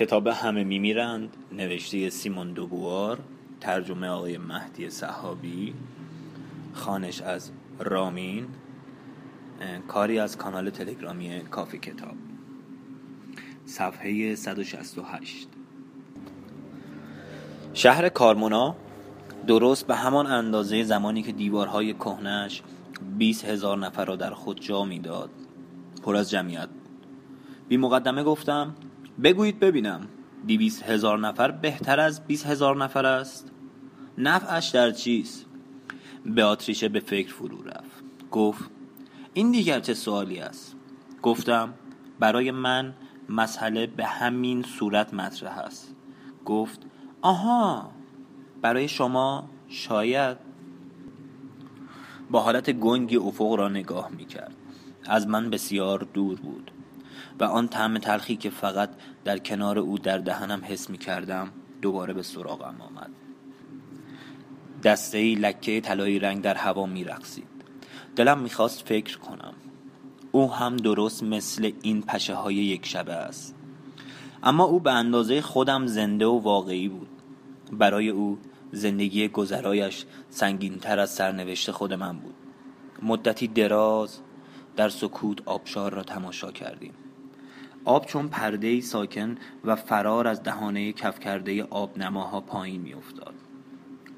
کتاب همه میمیرند نوشته سیمون دوبوار ترجمه آقای مهدی صحابی خانش از رامین کاری از کانال تلگرامی کافی کتاب. صفحه 168 شهر کارمونا درست به همان اندازه زمانی که دیوارهای کهنش 20 هزار نفر را در خود جا می‌داد. پر از جمعیت. بی مقدمه گفتم بگویید ببینم. دیویس هزار نفر بهتر از بیس هزار نفر است؟ نفعش در چیست؟ آتریشه به فکر فرو رفت. گفت این دیگر چه سوالی است؟ گفتم برای من مسئله به همین صورت مطرح است. گفت آها برای شما شاید. با حالت گنگی افق را نگاه می کرد از من بسیار دور بود. و آن طعم تلخی که فقط در کنار او در دهنم حس می کردم دوباره به سراغم آمد. دسته لکه طلایی رنگ در هوا می رقصید. دلم می‌خواست فکر کنم. او هم درست مثل این پشه های یک شبه است. اما او به اندازه خودم زنده و واقعی بود. برای او زندگی گذرایش سنگینتر از سرنوشت خود من بود. مدتی دراز در سکوت آبشار را تماشا کردیم. آب چون پرده ساکن و فرار از دهانه کف کرده آب نماها پایین می افتاد.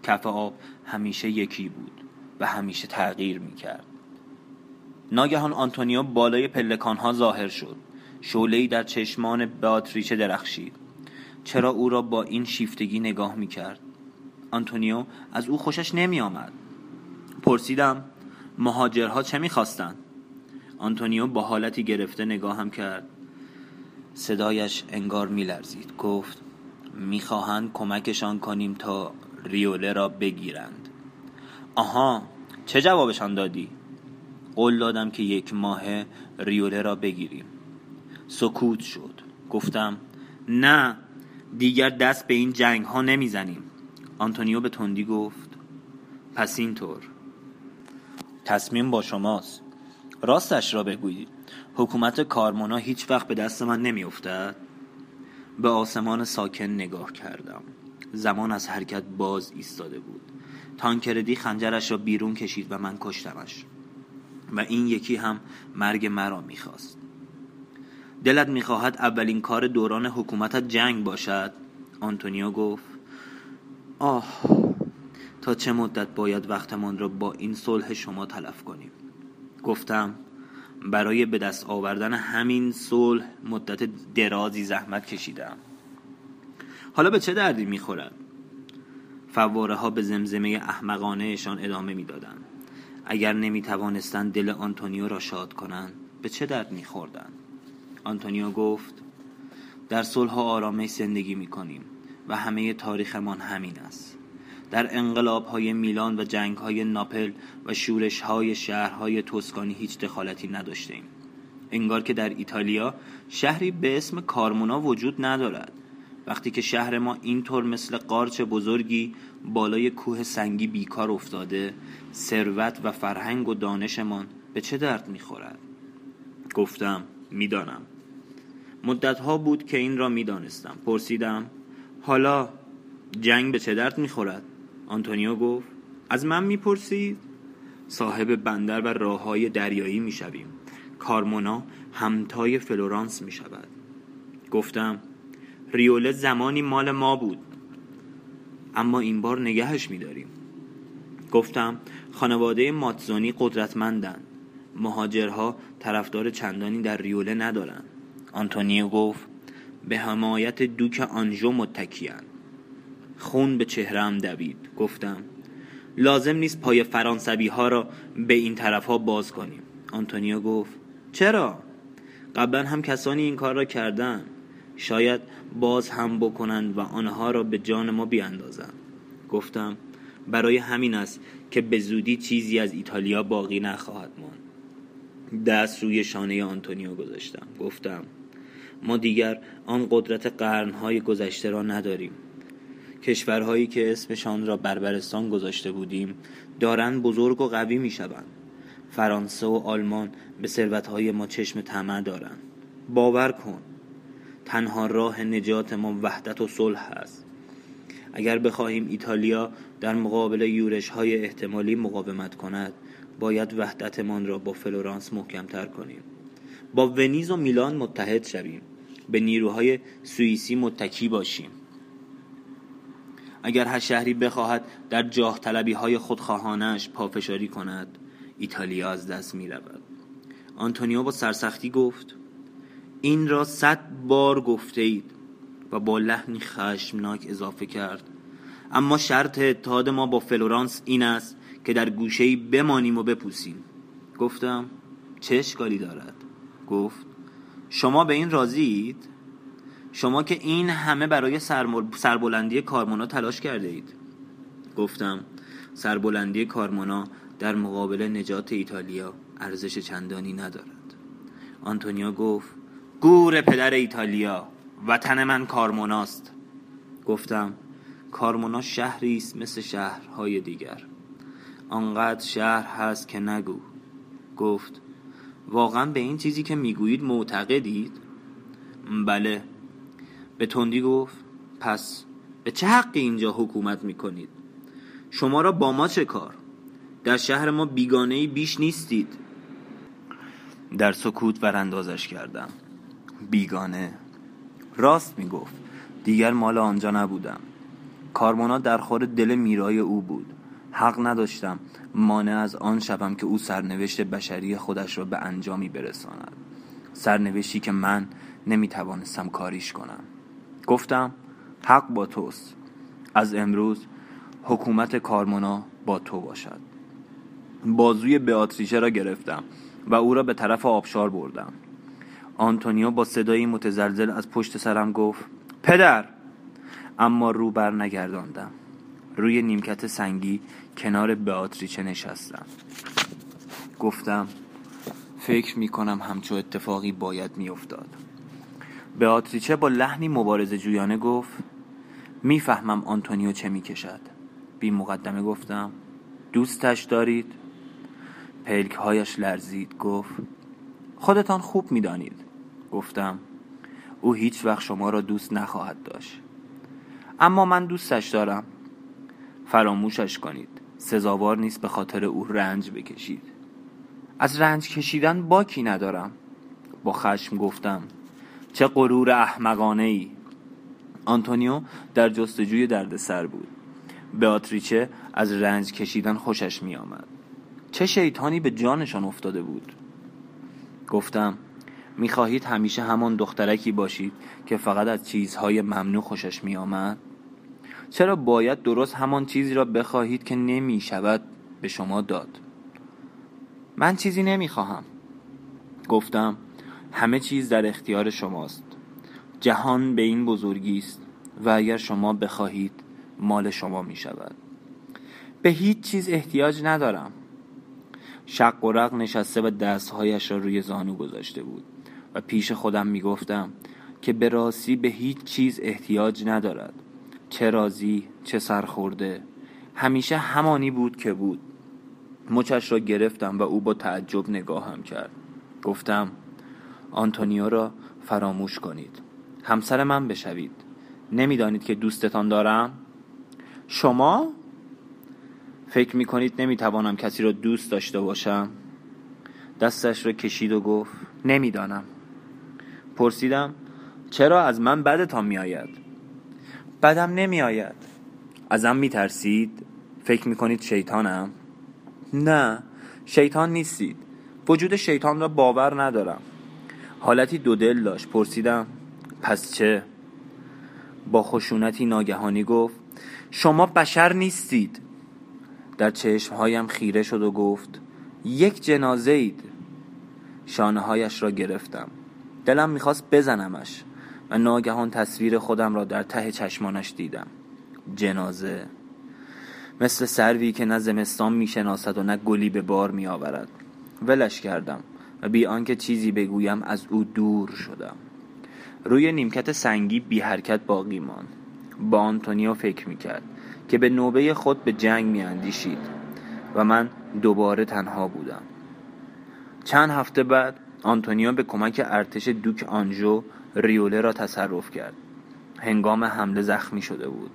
کف آب همیشه یکی بود و همیشه تغییر می کرد. ناگهان آنتونیو بالای پلکانها ظاهر شد. شعله‌ای در چشمان باتریچه درخشید. چرا او را با این شیفتگی نگاه می کرد آنتونیو از او خوشش نمی آمد پرسیدم مهاجرها چه می‌خواستند؟ آنتونیو با حالتی گرفته نگاهم کرد. صدایش انگار میلرزید. گفت می‌خواهند کمکشان کنیم تا ریوله را بگیرند. آها چه جوابشان دادی؟ قول دادم که یک ماه ریوله را بگیریم. سکوت شد. گفتم نه دیگر دست به این جنگ ها نمی‌زنیم. آنتونیو به تندی گفت پس اینطور. تصمیم با شماست. راستش را بگویید. حکومت کارمونا هیچ وقت به دست من نمیافتد؟ به آسمان ساکن نگاه کردم. زمان از حرکت باز ایستاده بود. تانکردی خنجرش را بیرون کشید و من کشتمش. و این یکی هم مرگ مرا می‌خواست. دلت می‌خواهد اولین کار دوران حکومتت جنگ باشد؟ آنتونیو گفت. آه تا چه مدت باید وقتمان را با این صلح شما تلف کنیم؟ گفتم. برای به دست آوردن همین صلح مدت درازی زحمت کشیدم حالا به چه دردی می‌خورد؟ فواره ها به زمزمه احمقانهشان ادامه می‌دادند. اگر نمی توانستند دل آنتونیو را شاد کنند به چه درد میخوردند؟ آنتونیو گفت در صلح و آرامش زندگی می کنیم و همه تاریخمان همین است. در انقلاب های میلان و جنگ های ناپل و شورش های شهرهای توسکانی هیچ دخالتی نداشتیم انگار که در ایتالیا شهری به اسم کارمونا وجود ندارد. وقتی که شهر ما اینطور مثل قارچ بزرگی بالای کوه سنگی بیکار افتاده ثروت و فرهنگ و دانشمان به چه درد می‌خورد؟ گفتم می‌دانم. مدتها بود که این را می‌دانستم. پرسیدم حالا جنگ به چه درد می‌خورد؟ آنتونیو گفت از من می‌پرسید؟ صاحب بندر و راه های دریایی می‌شویم. کارمونا همتای فلورانس می‌شود. گفتم ریوله زمانی مال ما بود. اما این بار نگهش میداریم. گفتم خانواده ماتزونی قدرتمندند. مهاجرها طرفدار چندانی در ریوله ندارند. آنتونیو گفت به حمایت دوک آنژو متکیان خون به چهرم دوید. گفتم لازم نیست پای فرانسوی ها را به این طرف ها باز کنیم. آنتونیو گفت چرا؟ قبلا هم کسانی این کار را کردن شاید باز هم بکنند و آنها را به جان ما بیاندازند. گفتم برای همین است که به زودی چیزی از ایتالیا باقی نخواهد ماند. دست روی شانه آنتونیو گذاشتم. گفتم ما دیگر آن قدرت قرنهای گذشته را نداریم. کشورهایی که اسمشان را بربرستان گذاشته بودیم دارند بزرگ و قوی می شوند فرانسه و آلمان به ثروتهای ما چشم طمع دارند. باور کن تنها راه نجات ما وحدت و صلح است. اگر بخواهیم ایتالیا در مقابل یورش های احتمالی مقاومت کند باید وحدتمان را با فلورانس محکمتر کنیم. با ونیز و میلان متحد شویم. به نیروهای سوئیسی متکی باشیم. اگر هر شهری بخواهد در جاه طلبی های خودخواهانه‌اش پافشاری کند ایتالیا از دست می رود آنتونیو با سرسختی گفت این را صد بار گفته اید و با لحنی خشمناک اضافه کرد. اما شرط اتحاد ما با فلورانس این است که در گوشه‌ای بمانیم و بپوسیم. گفتم چه اشکالی دارد؟ گفت شما به این راضیید شما که این همه برای سربلندی کارمونا تلاش کرده اید. گفتم سربلندی کارمونا در مقابل نجات ایتالیا ارزش چندانی ندارد. آنتونیو گفت گور پدر ایتالیا وطن من کارموناست. گفتم کارمونا شهری است مثل شهرهای دیگر. آنقدر شهر هست که نگو. گفت واقعا به این چیزی که می‌گویید معتقدید؟ بله. به تندی گفت پس به چه حقی اینجا حکومت می‌کنید؟ شما را با ما چه کار؟ در شهر ما بیگانه بیش نیستید. در سکوت وراندازش کردم. بیگانه. راست می‌گفت. دیگر مال آنجا نبودم. کارمونا در خور دل میرای او بود. حق نداشتم مانع از آن شوم که او سرنوشت بشری خودش را به انجامی برساند. سرنوشتی که من نمی‌توانستم کاریش کنم. گفتم حق با توست. از امروز حکومت کارمونا با تو باشد. بازوی بیاتریچه را گرفتم و او را به طرف آبشار بردم. آنتونیو با صدایی متزلزل از پشت سرم گفت پدر! اما رو بر نگرداندم. روی نیمکت سنگی کنار بیاتریچه نشستم. گفتم فکر می کنم همچو اتفاقی باید می افتاد بیاتریچه با لحنی مبارز جویانه گفت می‌فهمم آنتونیو چه می‌کشد. بی مقدمه گفتم دوستش دارید؟ پلکهایش لرزید گفت خودتان خوب می‌دانید. گفتم او هیچ وقت شما را دوست نخواهد داشت. اما من دوستش دارم. فراموشش کنید سزاوار نیست به خاطر او رنج بکشید. از رنج کشیدن باکی ندارم. با خشم گفتم چه غرور احمقانه ای آنتونیو در جستجوی دردسر بود. بیاتریچه از رنج کشیدن خوشش می آمد چه شیطانی به جانشان افتاده بود؟ گفتم می‌خواهید همیشه همان دخترکی باشید که فقط از چیزهای ممنوع خوشش می آمد؟ چرا باید درست همان چیزی را بخواهید که نمی شود به شما داد؟ من چیزی نمی خواهم گفتم همه چیز در اختیار شماست. جهان به این بزرگی است و اگر شما بخواهید مال شما می شود به هیچ چیز احتیاج ندارم. شق و رق نشسته و دستهایش را روی زانو گذاشته بود و پیش خودم می گفتم که به راستی به هیچ چیز احتیاج ندارد. چه راضی چه سرخورده. همیشه همانی بود که بود. مچش را گرفتم و او با تعجب نگاهم کرد. گفتم آنتونیو را فراموش کنید. همسر من بشوید. نمی‌دانید که دوستتان دارم؟ شما؟ فکر می کنید نمی توانم کسی را دوست داشته باشم؟ دستش را کشید و گفت نمی‌دانم. پرسیدم چرا از من بدتان می آید بدم نمی آید ازم می ترسید فکر می کنید شیطانم؟ نه شیطان نیستید. وجود شیطان را باور ندارم. حالتی دو دل داشت. پرسیدم پس چه؟ با خشونتی ناگهانی گفت شما بشر نیستید. در چشمهایم خیره شد و گفت یک جنازه اید. شانه هایش را گرفتم. دلم می‌خواست بزنمش و ناگهان تصویر خودم را در ته چشمانش دیدم. جنازه. مثل سروی که نه زمستان می‌شناسد و نه گلی به بار میآورد. ولش کردم. و بی آنکه چیزی بگویم از او دور شدم. روی نیمکت سنگی بی حرکت باقی ماند. به آنتونیو فکر می‌کرد که به نوبه خود به جنگ میاندیشید و من دوباره تنها بودم. چند هفته بعد آنتونیو به کمک ارتش دوک آنژو ریوله را تصرف کرد. هنگام حمله زخمی شده بود.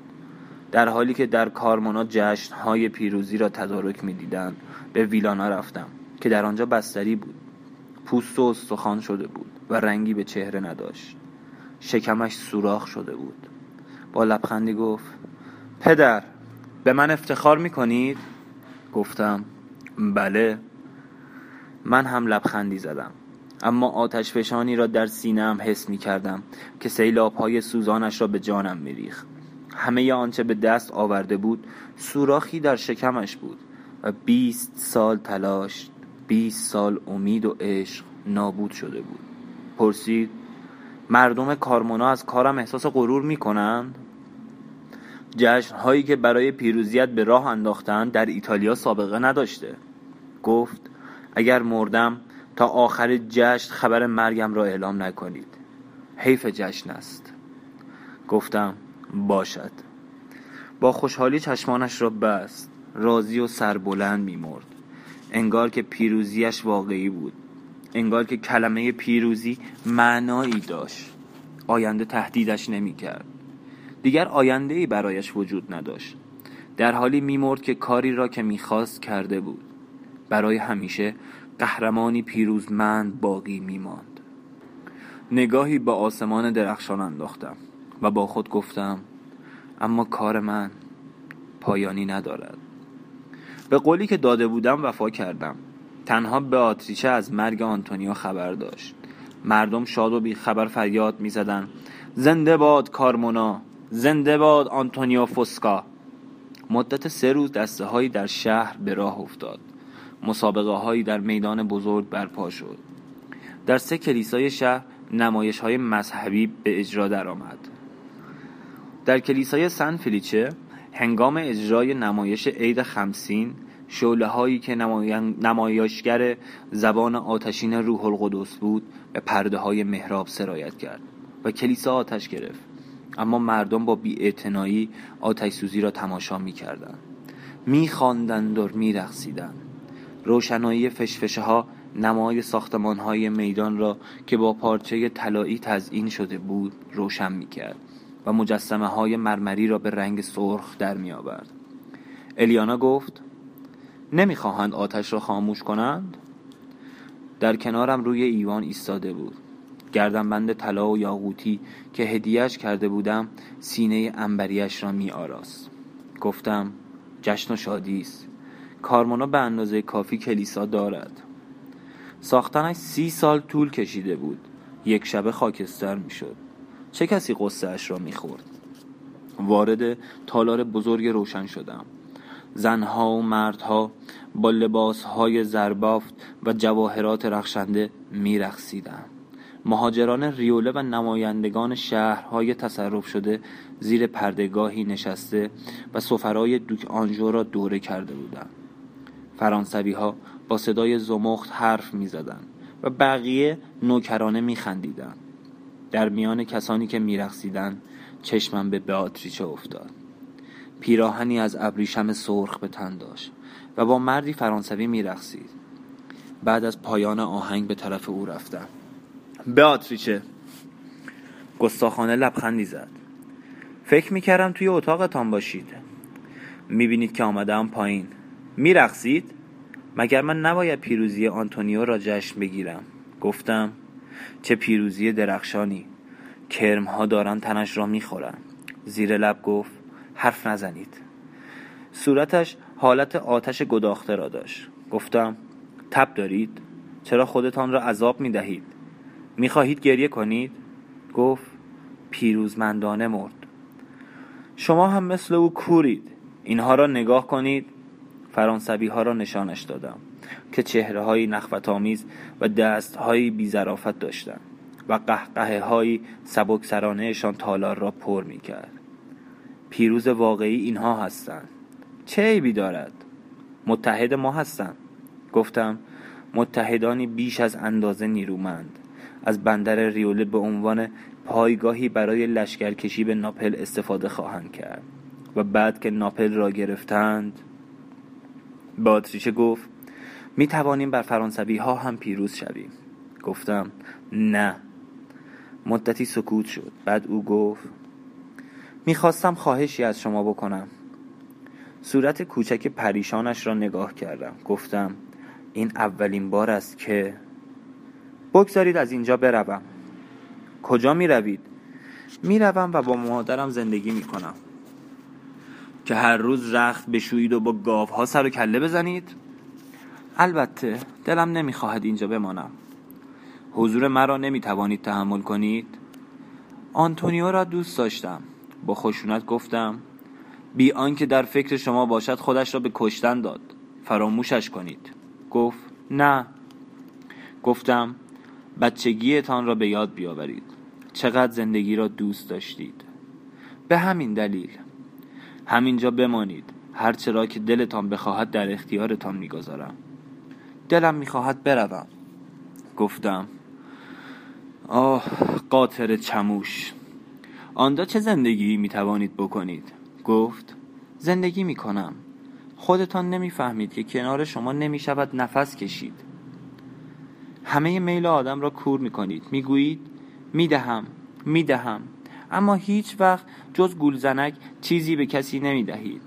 در حالی که در کارمونا جشنهای پیروزی را تدارک می‌دیدند به ویلانا رفتم که در آنجا بستری بود. پوست و استخوان شده بود و رنگی به چهره نداشت شکمش سوراخ شده بود با لبخندی گفت پدر به من افتخار می‌کنید؟ گفتم بله من هم لبخندی زدم اما آتش فشانی را در سینهام حس می کردم که سیلاب های سوزانش را به جانم می ریخ. همه آنچه به دست آورده بود سوراخی در شکمش بود و بیست سال تلاش بیست سال امید و عشق نابود شده بود. پرسید مردم کارمونا از کارم احساس غرور؟ جشن هایی که برای پیروزیت به راه انداختند در ایتالیا سابقه نداشته. گفت اگر مردم تا آخر جشن خبر مرگم را اعلام نکنید حیف جشن است. گفتم باشد. با خوشحالی چشمانش را بست راضی و سربلند میمرد. انگار که پیروزیش واقعی بود. انگار که کلمه پیروزی معنایی داشت. آینده تهدیدش نمی‌کرد. دیگر آینده ای برایش وجود نداشت. در حالی میمرد که کاری را که می‌خواست کرده بود. برای همیشه قهرمانی پیروزمند باقی میماند. نگاهی به آسمان درخشان انداختم و با خود گفتم اما کار من پایانی ندارد. به قولی که داده بودم وفا کردم. تنها به آتریچه از مرگ آنتونیو خبر داشت. مردم شاد و بیخبر فریاد می‌زدند زنده باد کارمونا زنده باد آنتونیو فوسکا. مدت سه روز دسته هایی در شهر به راه افتاد. مسابقه هایی در میدان بزرگ برپا شد. در سه کلیسای شهر نمایش های مذهبی به اجرا درآمد. در کلیسای سن فلیچه هنگام اجرای نمایش عید خمسین شعله هایی که نمایشگر زبان آتشین روح القدس بود به پرده های محراب سرایت کرد و کلیسا آتش گرفت. اما مردم با بیاعتنایی آتش سوزی را تماشا می کردند می خواندند و می رقصیدند روشنایی فشفشه ها نمای ساختمان های میدان را که با پارچه طلایی تزئین شده بود روشن می کرد و مجسمه های مرمری را به رنگ سرخ در می آورد. الیانا گفت نمی‌خواهند آتش را خاموش کنند؟ در کنارم روی ایوان ایستاده بود. گردنبند طلا و یاقوتی که هدیهش کرده بودم سینه انبریش را می آراست گفتم جشن و شادی است. کارمانا به اندازه کافی کلیسا دارد. ساختنش سی سال طول کشیده بود. یک شبه خاکستر می شد چه کسی قصه اش را می خورد وارد تالار بزرگ روشن شدم زنها و مردها با لباسهای زربافت و جواهرات رخشنده می رخصیدن. مهاجران ریوله و نمایندگان شهرهای تصرف شده زیر پردگاهی نشسته و سفرای دوک آنژو را دوره کرده بودند فرانسوی ها با صدای زمخت حرف می زدن و بقیه نوکرانه می خندیدن. در میان کسانی که می رخصیدن چشمم به بیاتریچه افتاد. پیراهنی از ابریشم سرخ به تن داشت و با مردی فرانسوی می رخصید. بعد از پایان آهنگ به طرف او رفتم. بیاتریچه گستاخانه لبخندی زد. فکر می کردم توی اتاقتان باشید. می بینید که آمدم پایین. میرقصید؟ مگر من نباید پیروزی آنتونیو را جشن بگیرم؟ گفتم. چه پیروزی درخشانی. کرمها دارن تنش را می‌خورن. زیر لب گفت حرف نزنید. صورتش حالت آتش گداخته را داشت. گفتم تب دارید؟ چرا خودتان را عذاب می دهید گریه کنید؟ گفت پیروزمندانه مرد. شما هم مثل او کورید. اینها را نگاه کنید. فرانسوی ها را نشانش دادم. که چهره های نخوت آمیز و دست های بیزرافت داشتند و قهقه های سبک تالار را پر می کرد پیروز واقعی اینها هستند. چه عیبی دارد؟ متحد ما هستند گفتم متحدانی بیش از اندازه نیرومند. از بندر ریوله به عنوان پایگاهی برای لشکرکشی به ناپل استفاده خواهند کرد. و بعد که ناپل را گرفتند باتریچه گفت می توانیم بر فرانسوی ها هم پیروز شویم. گفتم نه. مدتی سکوت شد. بعد او گفت می‌خواستم خواهشی از شما بکنم. صورت کوچک پریشانش را نگاه کردم. گفتم این اولین بار است که بگذارید از اینجا بروم. کجا می روید؟ می روم و با مادرم زندگی می کنم که هر روز رخت بشویید و با گاوها سر و کله بزنید؟ البته دلم نمی‌خواهد اینجا بمانم. حضور مرا نمی توانید تحمل کنید؟ آنتونیو را دوست داشتم. با خشونت گفتم بی آنکه در فکر شما باشد خودش را به کشتن داد. فراموشش کنید. گفت نه. گفتم بچگیتان را به یاد بیاورید. چقدر زندگی را دوست داشتید. به همین دلیل. همینجا بمانید. هرچه را که دلتان بخواهد در اختیارتان می‌گذارم. دلم می‌خواهد بروم. گفتم آه قاطر چموش آنجا چه زندگی می توانید بکنید؟ گفت زندگی می کنم خودتان نمی‌فهمید که کنار شما نمی شود نفس کشید. همه میل آدم را کور می کنید می گویید می دهم می دهم اما هیچ وقت جز گولزنک چیزی به کسی نمی دهید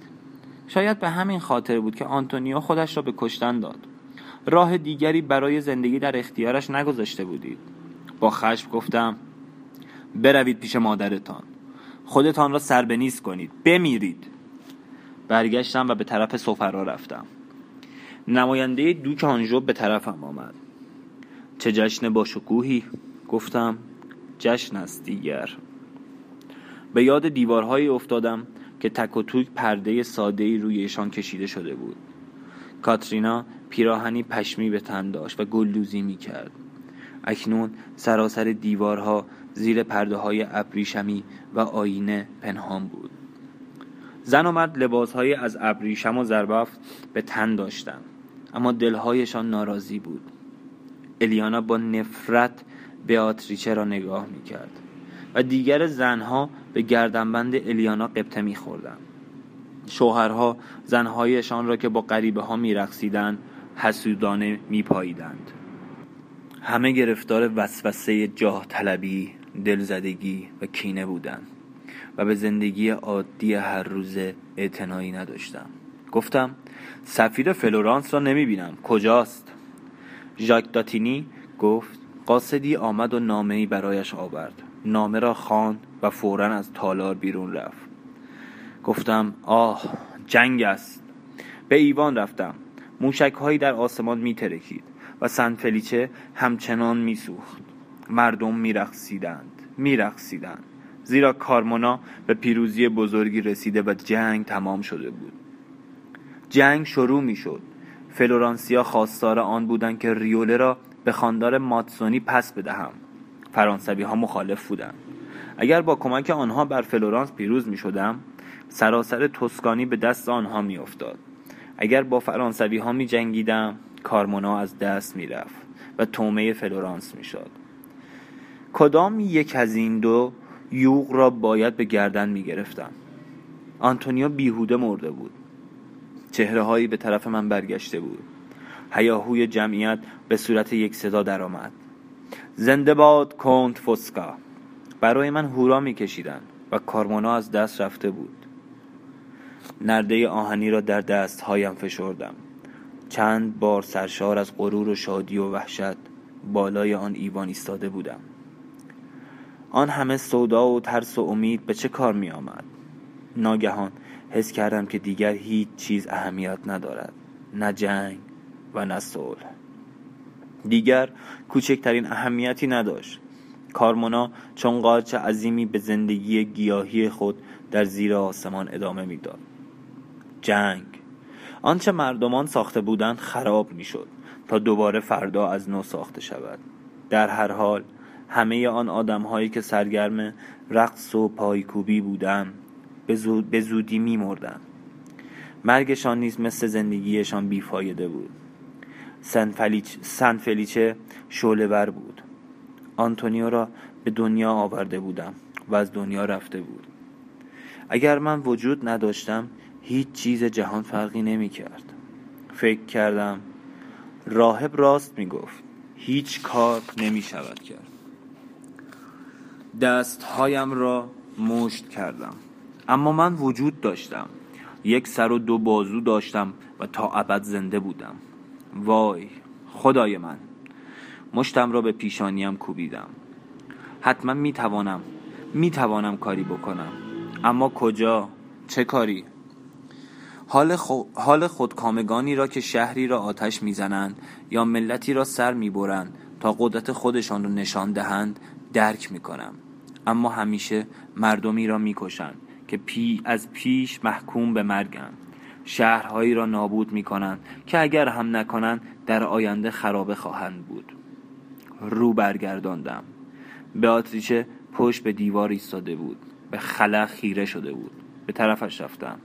شاید به همین خاطر بود که آنتونیو خودش را به کشتن داد. راه دیگری برای زندگی در اختیارش نگذاشته بودید. با خشم گفتم بروید پیش مادرتان. خودتان را سربنیز کنید. بمیرید. برگشتم و به طرف سفرا رفتم. نماینده دوک آنژو به طرفم آمد. چه جشن با شکوهی؟ گفتم جشن است دیگر. به یاد دیوارهایی افتادم که تک و توک پرده ساده رویشان کشیده شده بود. کاترینا پیراهنی پشمی به تن داشت و گلدوزی می کرد اکنون سراسر دیوارها زیر پرده های ابریشمی و آینه پنهان بود. زن و مرد لباس های از ابریشم و زربافت به تن داشتند اما دلهایشان ناراضی بود. الیانا با نفرت بیاتریچه را نگاه می کرد و دیگر زنها به گردنبند الیانا قبطه می خوردن. شوهرها زنهایشان را که با غریبه ها می رقصیدن حسودانه می پاییدند. همه گرفتار وسوسه جاه طلبی، دلزدگی و کینه بودند و به زندگی عادی هر روزه اعتنایی نداشتم. گفتم سفیر فلورانس را نمی بینم کجاست؟ ژاک داتینی گفت قاصدی آمد و نامه ای برایش آورد. نامه را خواند و فورا از تالار بیرون رفت. گفتم آه جنگ است. به ایوان رفتم. موشک هایی در آسمان می ترکید و سن فلیچه همچنان می سوخت مردم می رقصیدند می رقصیدند زیرا کارمونا به پیروزی بزرگی رسیده و جنگ تمام شده بود. جنگ شروع می شد فلورانسیا خواستار آن بودند که ریوله را به خاندار ماتسونی پس بدهم. فرانسوی ها مخالف بودند. اگر با کمک آنها بر فلورانس پیروز می شدم سراسر توسکانی به دست آنها می افتاد اگر با فرانسوی ها می جنگیدم کارمونا از دست می رفت و طعمه فلورانس می شد کدام یک از این دو یوغ را باید به گردن می گرفتم آنتونیو بیهوده مرده بود. چهره هایی به طرف من برگشته بود. هیاهوی جمعیت به صورت یک صدا درآمد. زنده باد کنت فوسکا برای من هورا میکشیدند و کارمونا از دست رفته بود. نرده آهنی را در دستهایم فشردم. چند بار سرشار از غرور و شادی و وحشت بالای آن ایوان ایستاده بودم. آن همه سودا و ترس و امید به چه کار می آمد؟ ناگهان حس کردم که دیگر هیچ چیز اهمیت ندارد. نه جنگ و نه صلح. دیگر کوچکترین اهمیتی نداشت. کارمونا چون قارچ عظیمی به زندگی گیاهی خود در زیر آسمان ادامه می‌داد. جنگ. آنچه مردمان ساخته بودند خراب می‌شد تا دوباره فردا از نو ساخته شود. در هر حال همه آن آدم هایی که سرگرم رقص و پایکوبی بودند به زودی میمردند. مرگشان نیز مثل زندگیشان بیفایده بود. سن, فلیچ، سن فلیچه شعله بر بود. آنتونیو را به دنیا آورده بودم و از دنیا رفته بود. اگر من وجود نداشتم هیچ چیز جهان فرقی نمی کرد فکر کردم راهب راست می گفت هیچ کار نمی شود کرد. دستهایم را مشت کردم. اما من وجود داشتم. یک سر و دو بازو داشتم و تا ابد زنده بودم. وای خدای من. مشتم را به پیشانیم کوبیدم. حتما می‌توانم می‌توانم کاری بکنم. اما کجا؟ چه کاری؟ حال, خو... حال خودکامگانی را که شهری را آتش می‌زنند یا ملتی را سر می‌برند تا قدرت خودشان را نشان دهند درک می‌کنم. اما همیشه مردمی را می‌کشند که پی از پیش محکوم به مرگند. شهرهایی را نابود می‌کنند که اگر هم نکنند در آینده خرابه خواهند بود. رو برگرداندم. آتریچه پشت به دیوار ایستاده بود. به خلق خیره شده بود. به طرفش رفتم.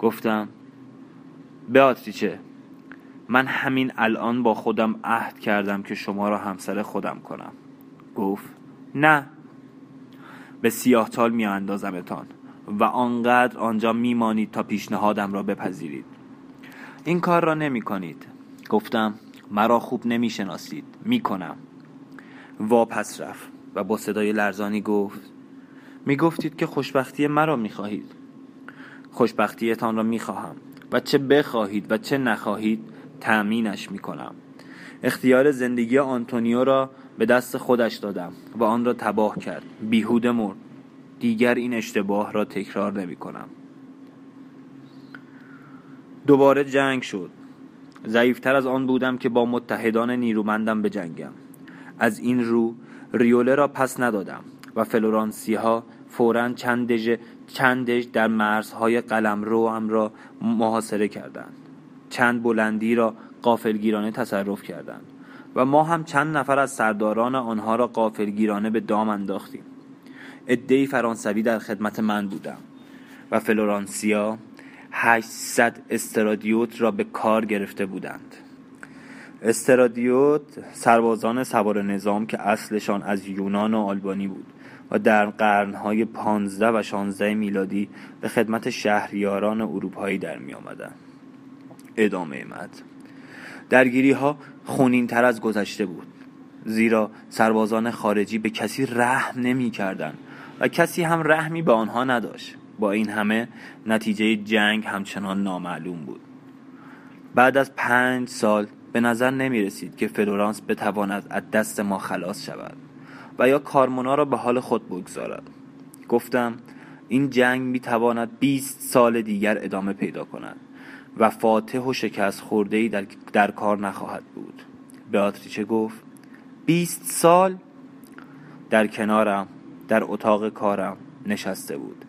گفتم آتریچه من همین الان با خودم عهد کردم که شما را همسر خودم کنم. گفت نه. به سیاهتال می اندازمتان و آنقدر آنجا میمانید تا پیشنهادم را بپذیرید. این کار را نمی کنید گفتم مرا خوب نمی شناسید می کنم واپس رفت و با صدای لرزانی گفت می گفتید که خوشبختی مرا می خواهید خوشبختیتان را می خواهم و چه بخواهید و چه نخواهید تأمینش می کنم اختیار زندگی آنتونیو را به دست خودش دادم و آن را تباه کرد. بیهوده مرد. دیگر این اشتباه را تکرار نمی کنم دوباره جنگ شد. ضعیفتر از آن بودم که با متحدان نیرومندم بجنگم. از این رو ریوله را پس ندادم و فلورانسی ها فورا چند چندش در مرزهای قلمروم را محاصره کردند. چند بلندی را قافلگیرانه تصرف کردند و ما هم چند نفر از سرداران آنها را قافلگیرانه به دام انداختیم. عدهای فرانسوی در خدمت من بودم و فلورانسیا 800 استرادیوت را به کار گرفته بودند. استرادیوت سربازان سوار نظام که اصلشان از یونان و آلبانی بود. و در قرنهای پانزده و شانزده میلادی به خدمت شهریاران اروپایی در می آمدن. ادامه مد. درگیری ها خونین تر از گذشته بود زیرا سربازان خارجی به کسی رحم نمی کردن و کسی هم رحمی به آنها نداشت. با این همه نتیجه جنگ همچنان نامعلوم بود. بعد از پنج سال به نظر نمی رسید که فلورانس بتواند از دست ما خلاص شود. و یا کارمونا را به حال خود بگذارد. گفتم این جنگ می تواند 20 سال دیگر ادامه پیدا کند و فاتح و شکست خورده ای در, در کار نخواهد بود. بیاتریچه گفت 20 سال؟ در کنارم در اتاق کارم نشسته بود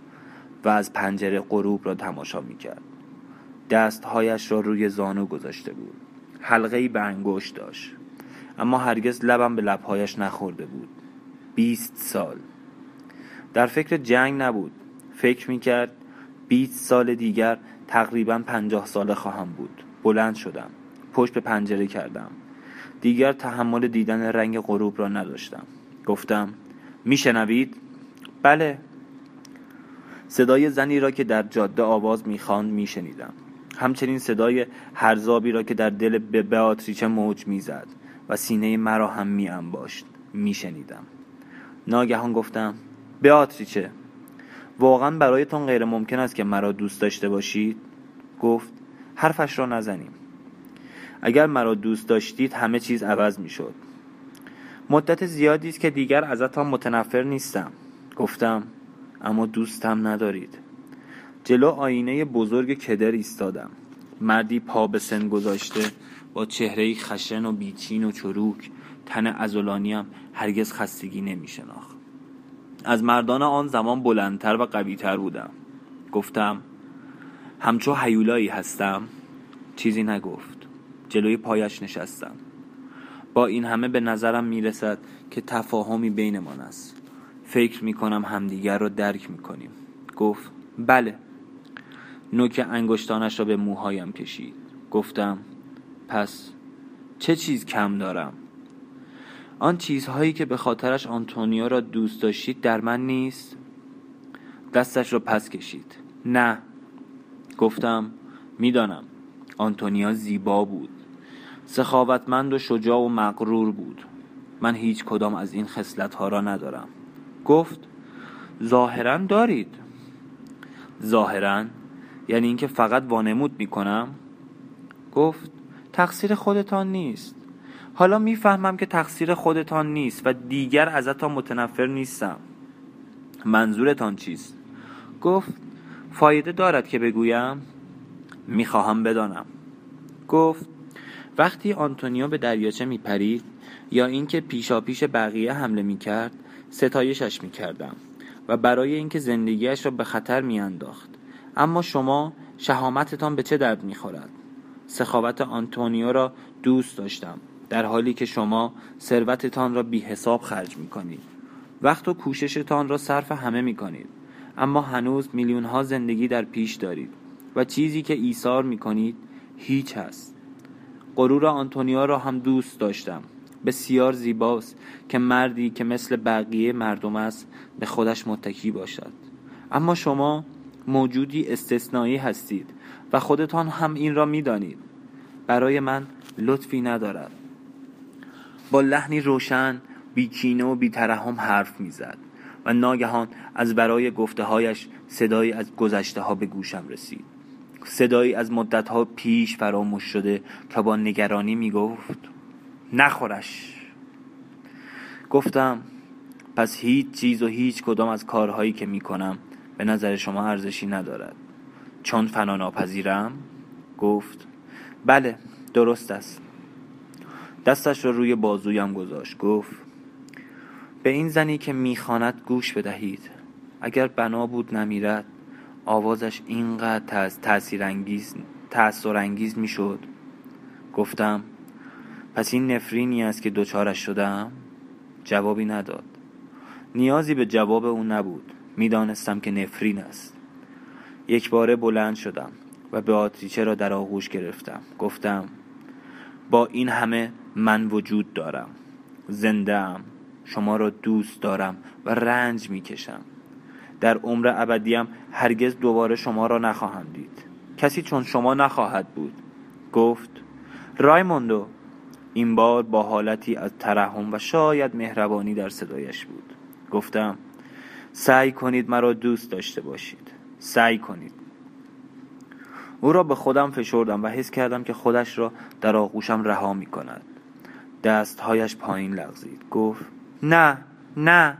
و از پنجره غروب را تماشا می کرد دستهایش را روی زانو گذاشته بود. حلقه ای به انگشت داشت. اما هرگز لبم به لبهایش نخورده بود. بیست سال. در فکر جنگ نبود. فکر می کرد بیست سال دیگر تقریبا پنجاه ساله خواهم بود. بلند شدم. پشت به پنجره کردم. دیگر تحمل دیدن رنگ غروب را نداشتم. گفتم میشنوید؟ بله. صدای زنی را که در جاده آواز می‌خواند میشنیدم. همچنین صدای هرزابی را که در دل به بیاتریچه موج می‌زد و سینه مرا هم می انباشت میشنیدم. ناگهان گفتم بیاتریچه واقعا برایتان غیر ممکن است که مرا دوست داشته باشید؟ گفت حرفش را نزنیم. اگر مرا دوست داشتید همه چیز عوض می شد مدت زیادی است که دیگر ازتان متنفر نیستم. گفتم اما دوستم ندارید. جلو آینه بزرگ کدر ایستادم. مردی پا به سن گذاشته با چهره خشن و بیچین و چروک تن ازولانیم هرگز خستگی نمی شناخت از مردان آن زمان بلندتر و قویتر بودم. گفتم همچو حیولایی هستم چیزی نگفت. جلوی پایش نشستم. با این همه به نظرم می‌رسد که تفاهمی بینمان است. فکر می‌کنم همدیگر را درک می‌کنیم. گفت بله. نوک انگشتانش را به موهایم کشید. گفتم پس چه چیز کم دارم؟ آن چیزهایی که به خاطرش آنتونیو را دوست داشتید در من نیست؟ دستش را پس کشید. نه. گفتم می‌دانم. آنتونیا زیبا بود. سخاوتمند و شجاع و مغرور بود. من هیچ کدام از این خصلت ها را ندارم. گفت ظاهرا دارید. ظاهرا؟ یعنی اینکه فقط وانمود می‌کنم؟ گفت تقصیر خودتان نیست. حالا می‌فهمم که تقصیر خودتان نیست و دیگر ازتان متنفر نیستم. منظورتان چیست؟ گفت فایده دارد که بگویم می‌خواهم بدانم. گفت وقتی آنتونیو به دریاچه میپرید یا اینکه پیشا پیش بقیه حمله می‌کرد ستایشش می‌کردم و برای اینکه زندگیش را به خطر میانداخت. اما شما شهامتتان به چه درد می‌خورد؟ سخاوت آنتونیو را دوست داشتم. در حالی که شما ثروتتان را بی حساب خرج می کنید وقت و کوششتان را صرف همه می کنید اما هنوز میلیون ها زندگی در پیش دارید و چیزی که ایثار می کنید هیچ هست. غرور آنتونیا را هم دوست داشتم. بسیار زیباست که مردی که مثل بقیه مردم است به خودش متکی باشد. اما شما موجودی استثنایی هستید و خودتان هم این را می‌دانید. برای من لطفی ندارد. با لحنی روشن بیکینه و بیترحم حرف می‌زد و ناگهان از برای گفته هایش صدایی از گذشته ها به گوشم رسید. صدایی از مدت ها پیش فراموش شده که با نگرانی می گفت نخورش. گفتم پس هیچ چیز و هیچ کدام از کارهایی که می کنم به نظر شما ارزشی ندارد. چون فنا ناپذیرم؟ گفت بله درست است. دستش را روی بازویم گذاشت. گفت به این زنی که می‌خواند گوش بدهید. اگر بنا بود نمیرد آوازش اینقدر تأثیر انگیز تأثیر انگیز می‌شد. گفتم پس این نفرینی است که دوچارش شدم؟ جوابی نداد. نیازی به جواب او نبود. می‌دانستم که نفرین است. یک باره بلند شدم و به آتریچه را در آغوش گرفتم. گفتم با این همه من وجود دارم. زنده ام شما را دوست دارم و رنج می‌کشم. در عمر ابدیم هرگز دوباره شما را نخواهم دید. کسی چون شما نخواهد بود. گفت رایموندو این بار با حالتی از ترحم و شاید مهربانی در صدایش بود. گفتم سعی کنید مرا دوست داشته باشید. سعی کنید. او را به خودم فشردم و حس کردم که خودش را در آغوشم رها می کند دستهایش پایین لغزید. گفت نه نه.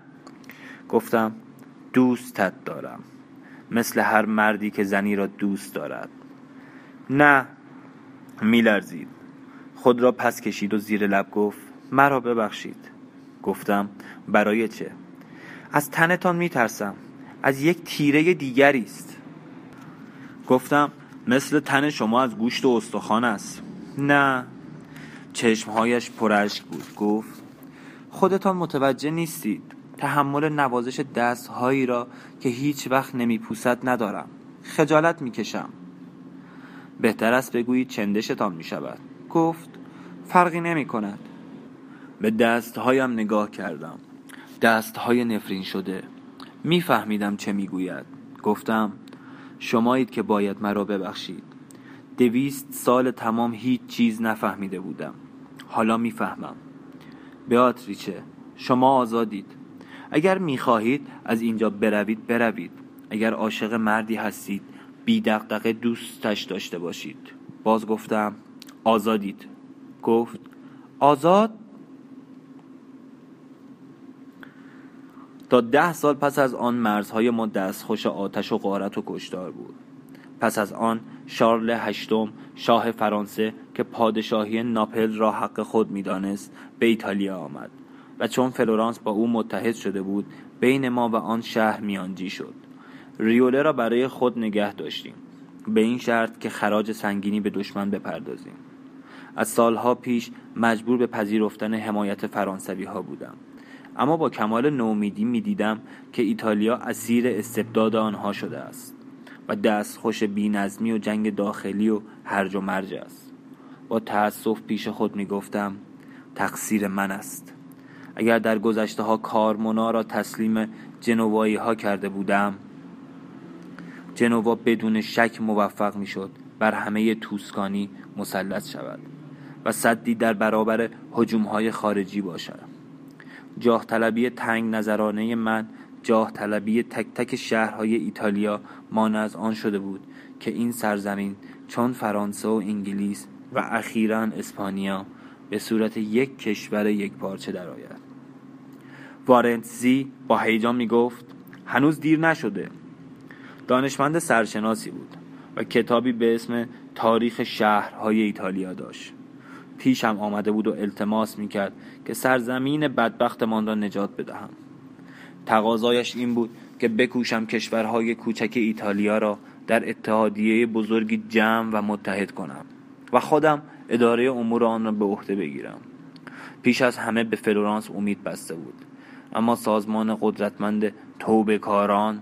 گفتم دوستت دارم مثل هر مردی که زنی را دوست دارد. نه. میلرزید. خود را پس کشید و زیر لب گفت مرا ببخشید. گفتم برای چه؟ از تنتان میترسم از یک تیره دیگری است. گفتم مثل تن شما از گوشت و استخوان است. نه. چشمهایش پرشک بود. گفت خودتان متوجه نیستید تحمل نوازش دستهایی را که هیچ وقت نمیپوسد ندارم. خجالت می‌کشم. بهتر است بگویید چندشتان می‌شود. گفت فرقی نمی کند به دستهایم نگاه کردم. دستهای نفرین شده. میفهمیدم چه می‌گوید. گفتم شمایید که باید مرا ببخشید. دویست سال تمام هیچ چیز نفهمیده بودم. حالا می‌فهمم. بیاتریچه شما آزادید. اگر می‌خواهید از اینجا بروید بروید. اگر عاشق مردی هستید بی دقدقه دوستش داشته باشید. باز گفتم آزادید. گفت آزاد؟ تا ده سال پس از آن مرزهای ما دستخوش آتش و غارت و کشتار بود. پس از آن شارل هشتم شاه فرانسه که پادشاهی ناپل را حق خود می‌دانست به ایتالیا آمد و چون فلورانس با او متحد شده بود بین ما و آن شهر میانجی شد. ریوله را برای خود نگه داشتیم. به این شرط که خراج سنگینی به دشمن بپردازیم. از سالها پیش مجبور به پذیرفتن حمایت فرانسوی ها بودم. اما با کمال نومیدی می‌دیدم که ایتالیا اسیر استبداد آنها شده است و دستخوش بینظمی و جنگ داخلی و هرج و مرج است. با تأسف پیش خود می‌گفتم تقصیر من است. اگر در گذشته ها کارمونا را تسلیم جنوایی ها کرده بودم جنوا بدون شک موفق می‌شد بر همه توسکانی مسلط شود و صدی در برابر حجوم های خارجی باشد جاه طلبی تنگ نظرانه من جاه طلبی تک تک شهرهای ایتالیا مانع از آن شده بود که این سرزمین چون فرانسه و انگلیس و اخیرا اسپانیا به صورت یک کشور یک پارچه درآید. وارنتزی با هیجان می گفت هنوز دیر نشده. دانشمند سرشناسی بود و کتابی به اسم تاریخ شهرهای ایتالیا داشت. پیشم آمده بود و التماس می‌کرد که سرزمین بدبختمان را نجات بدهم. تقاضایش این بود که بکوشم کشورهای کوچک ایتالیا را در اتحادیه بزرگی جمع و متحد کنم. و خودم اداره امور آن را به عهده بگیرم. پیش از همه به فلورانس امید بسته بود. اما سازمان قدرتمند توبه کاران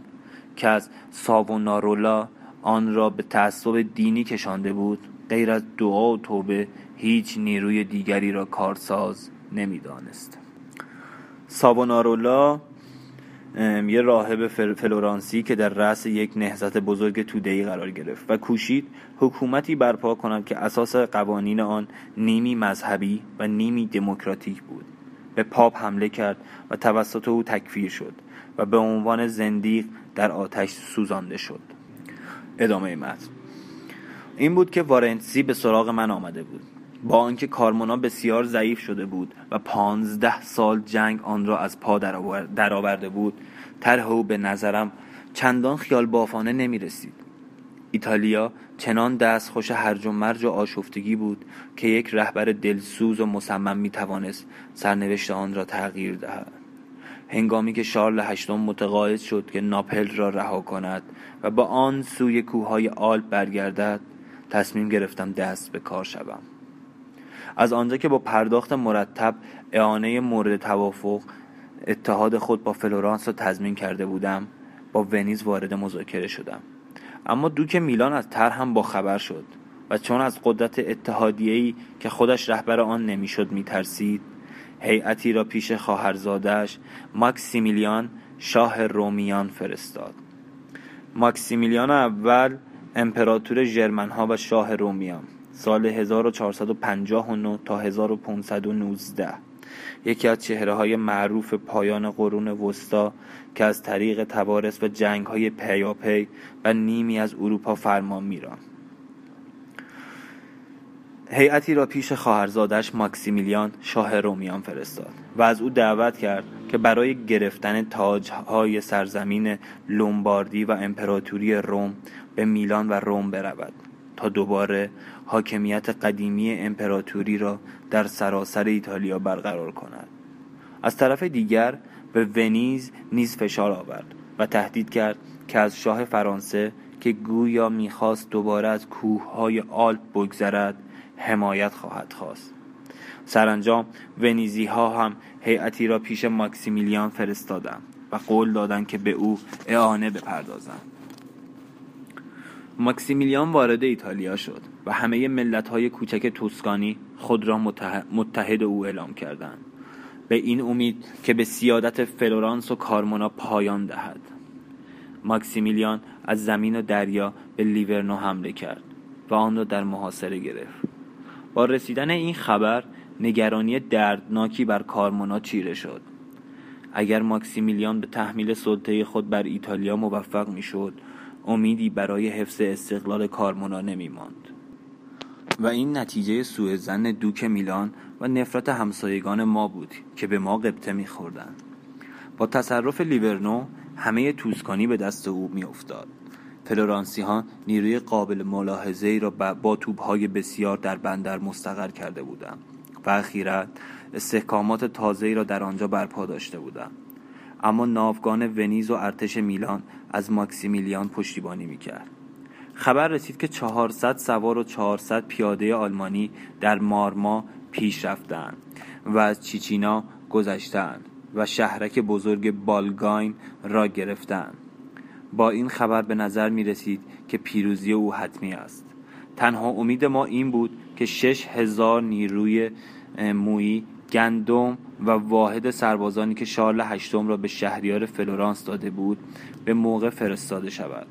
که از ساونارولا آن را به تعصب دینی کشانده بود غیر از دعا و توبه هیچ نیروی دیگری را کارساز نمی‌دانست. ساونارولا یه راهب فلورانسی که در رأس یک نهضت بزرگ تودهی قرار گرفت و کوشید حکومتی برپا کند که اساس قوانین آن نیمی مذهبی و نیمی دموکراتیک بود. به پاپ حمله کرد و توسط او تکفیر شد و به عنوان زندیق در آتش سوزانده شد. ادامه متن. این بود که وارنسی به سراغ من آمده بود. با آنکه کارمونا بسیار ضعیف شده بود و پانزده سال جنگ آن را از پا درآورده بود طرح او به نظرم چندان خیال بافانه نمی رسید ایتالیا چنان دست خوش هرج و مرج و آشفتگی بود که یک رهبر دلسوز و مصمم می توانست سرنوشت آن را تغییر دهد. هنگامی که شارل هشتم متقاعد شد که ناپل را رها کند و با آن سوی کوههای آلپ برگردد تصمیم گرفتم دست به کار شوم. از آنجا که با پرداخت مرتب اعانه مورد توافق اتحاد خود با فلورانس را تضمین کرده بودم با ونیز وارد مذاکره شدم. اما دوک میلان از طرحم با خبر شد و چون از قدرت اتحادیه‌ای که خودش رهبر آن نمی‌شد میترسید هیئتی را پیش خواهرزادش ماکسیمیلیان شاه رومیان فرستاد. ماکسیمیلیان اول امپراتور ژرمنها و شاه رومیان. سال 1459 تا 1519 یکی از چهره های معروف پایان قرون وسطا که از طریق توارث و جنگ های پیاپی و نیمی از اروپا فرمان میران هیئتی را پیش خواهرزادش ماکسیمیلیان شاه رومیان فرستاد و از او دعوت کرد که برای گرفتن تاجهای سرزمین لومباردی و امپراتوری روم به میلان و روم برود. تا دوباره حاکمیت قدیمی امپراتوری را در سراسر ایتالیا برقرار کند. از طرف دیگر به ونیز نیز فشار آورد و تهدید کرد که از شاه فرانسه که گویا می‌خواست دوباره از کوههای آلپ بگذرد حمایت خواهد خواست. سرانجام ونیزی ها هم هیئتی را پیش ماکسیمیلیان فرستادند و قول دادند که به او اعانه بپردازند. ماکسیمیلیان وارد ایتالیا شد و همه ملت های کوچک توسکانی خود را متحد او اعلام کردند. به این امید که به سیادت فلورانس و کارمونا پایان دهد. ماکسیمیلیان از زمین و دریا به لیورنو حمله کرد و آن را در محاصره گرفت. با رسیدن این خبر نگرانی دردناکی بر کارمونا چیره شد. اگر ماکسیمیلیان به تحمیل سلطه خود بر ایتالیا موفق می‌شد امیدی برای حفظ استقلال کارمونا نمی ماند. و این نتیجه سوء زن دوک میلان و نفرت همسایگان ما بود که به ما قبطه میخوردند. با تصرف لیورنو همه توسکانی به دست او میافتاد. فلورانسی ها نیروی قابل ملاحظه ای را با توپ های بسیار در بندر مستقر کرده بودند و اخیرا استحکامات تازه ای را در آنجا برپا داشته بودند. اما ناوگان ونیز و ارتش میلان از ماکسیمیلیان پشتیبانی می‌کرد. خبر رسید که 400 سوار و 400 پیاده آلمانی در مارما پیش رفتند و از چیچینا گذشتند و شهرک بزرگ بالگاین را گرفتند. با این خبر به نظر می رسید که پیروزی او حتمی است. تنها امید ما این بود که شش هزار نیروی مویی گندم و واحد سربازانی که شارل هشتم را به شهریار فلورانس داده بود به موقع فرستاده شود.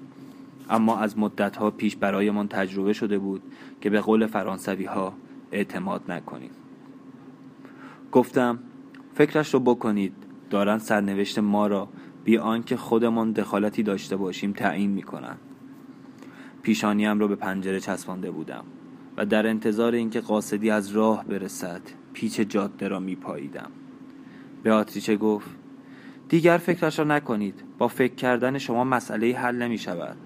اما از مدتها پیش برایمان تجربه شده بود که به قول فرانسوی ها اعتماد نکنیم گفتم فکرش رو بکنید. دارن سرنوشت ما را بی آنکه خودمان دخالتی داشته باشیم تعیین می‌کنند. پیشانیم را به پنجره چسبانده بودم و در انتظار اینکه قاصدی از راه برسد پیچ جاده را میپاییدم. به آتریچه گفت دیگر فکرش را نکنید. با فکر کردن شما مسئله حل نمی شود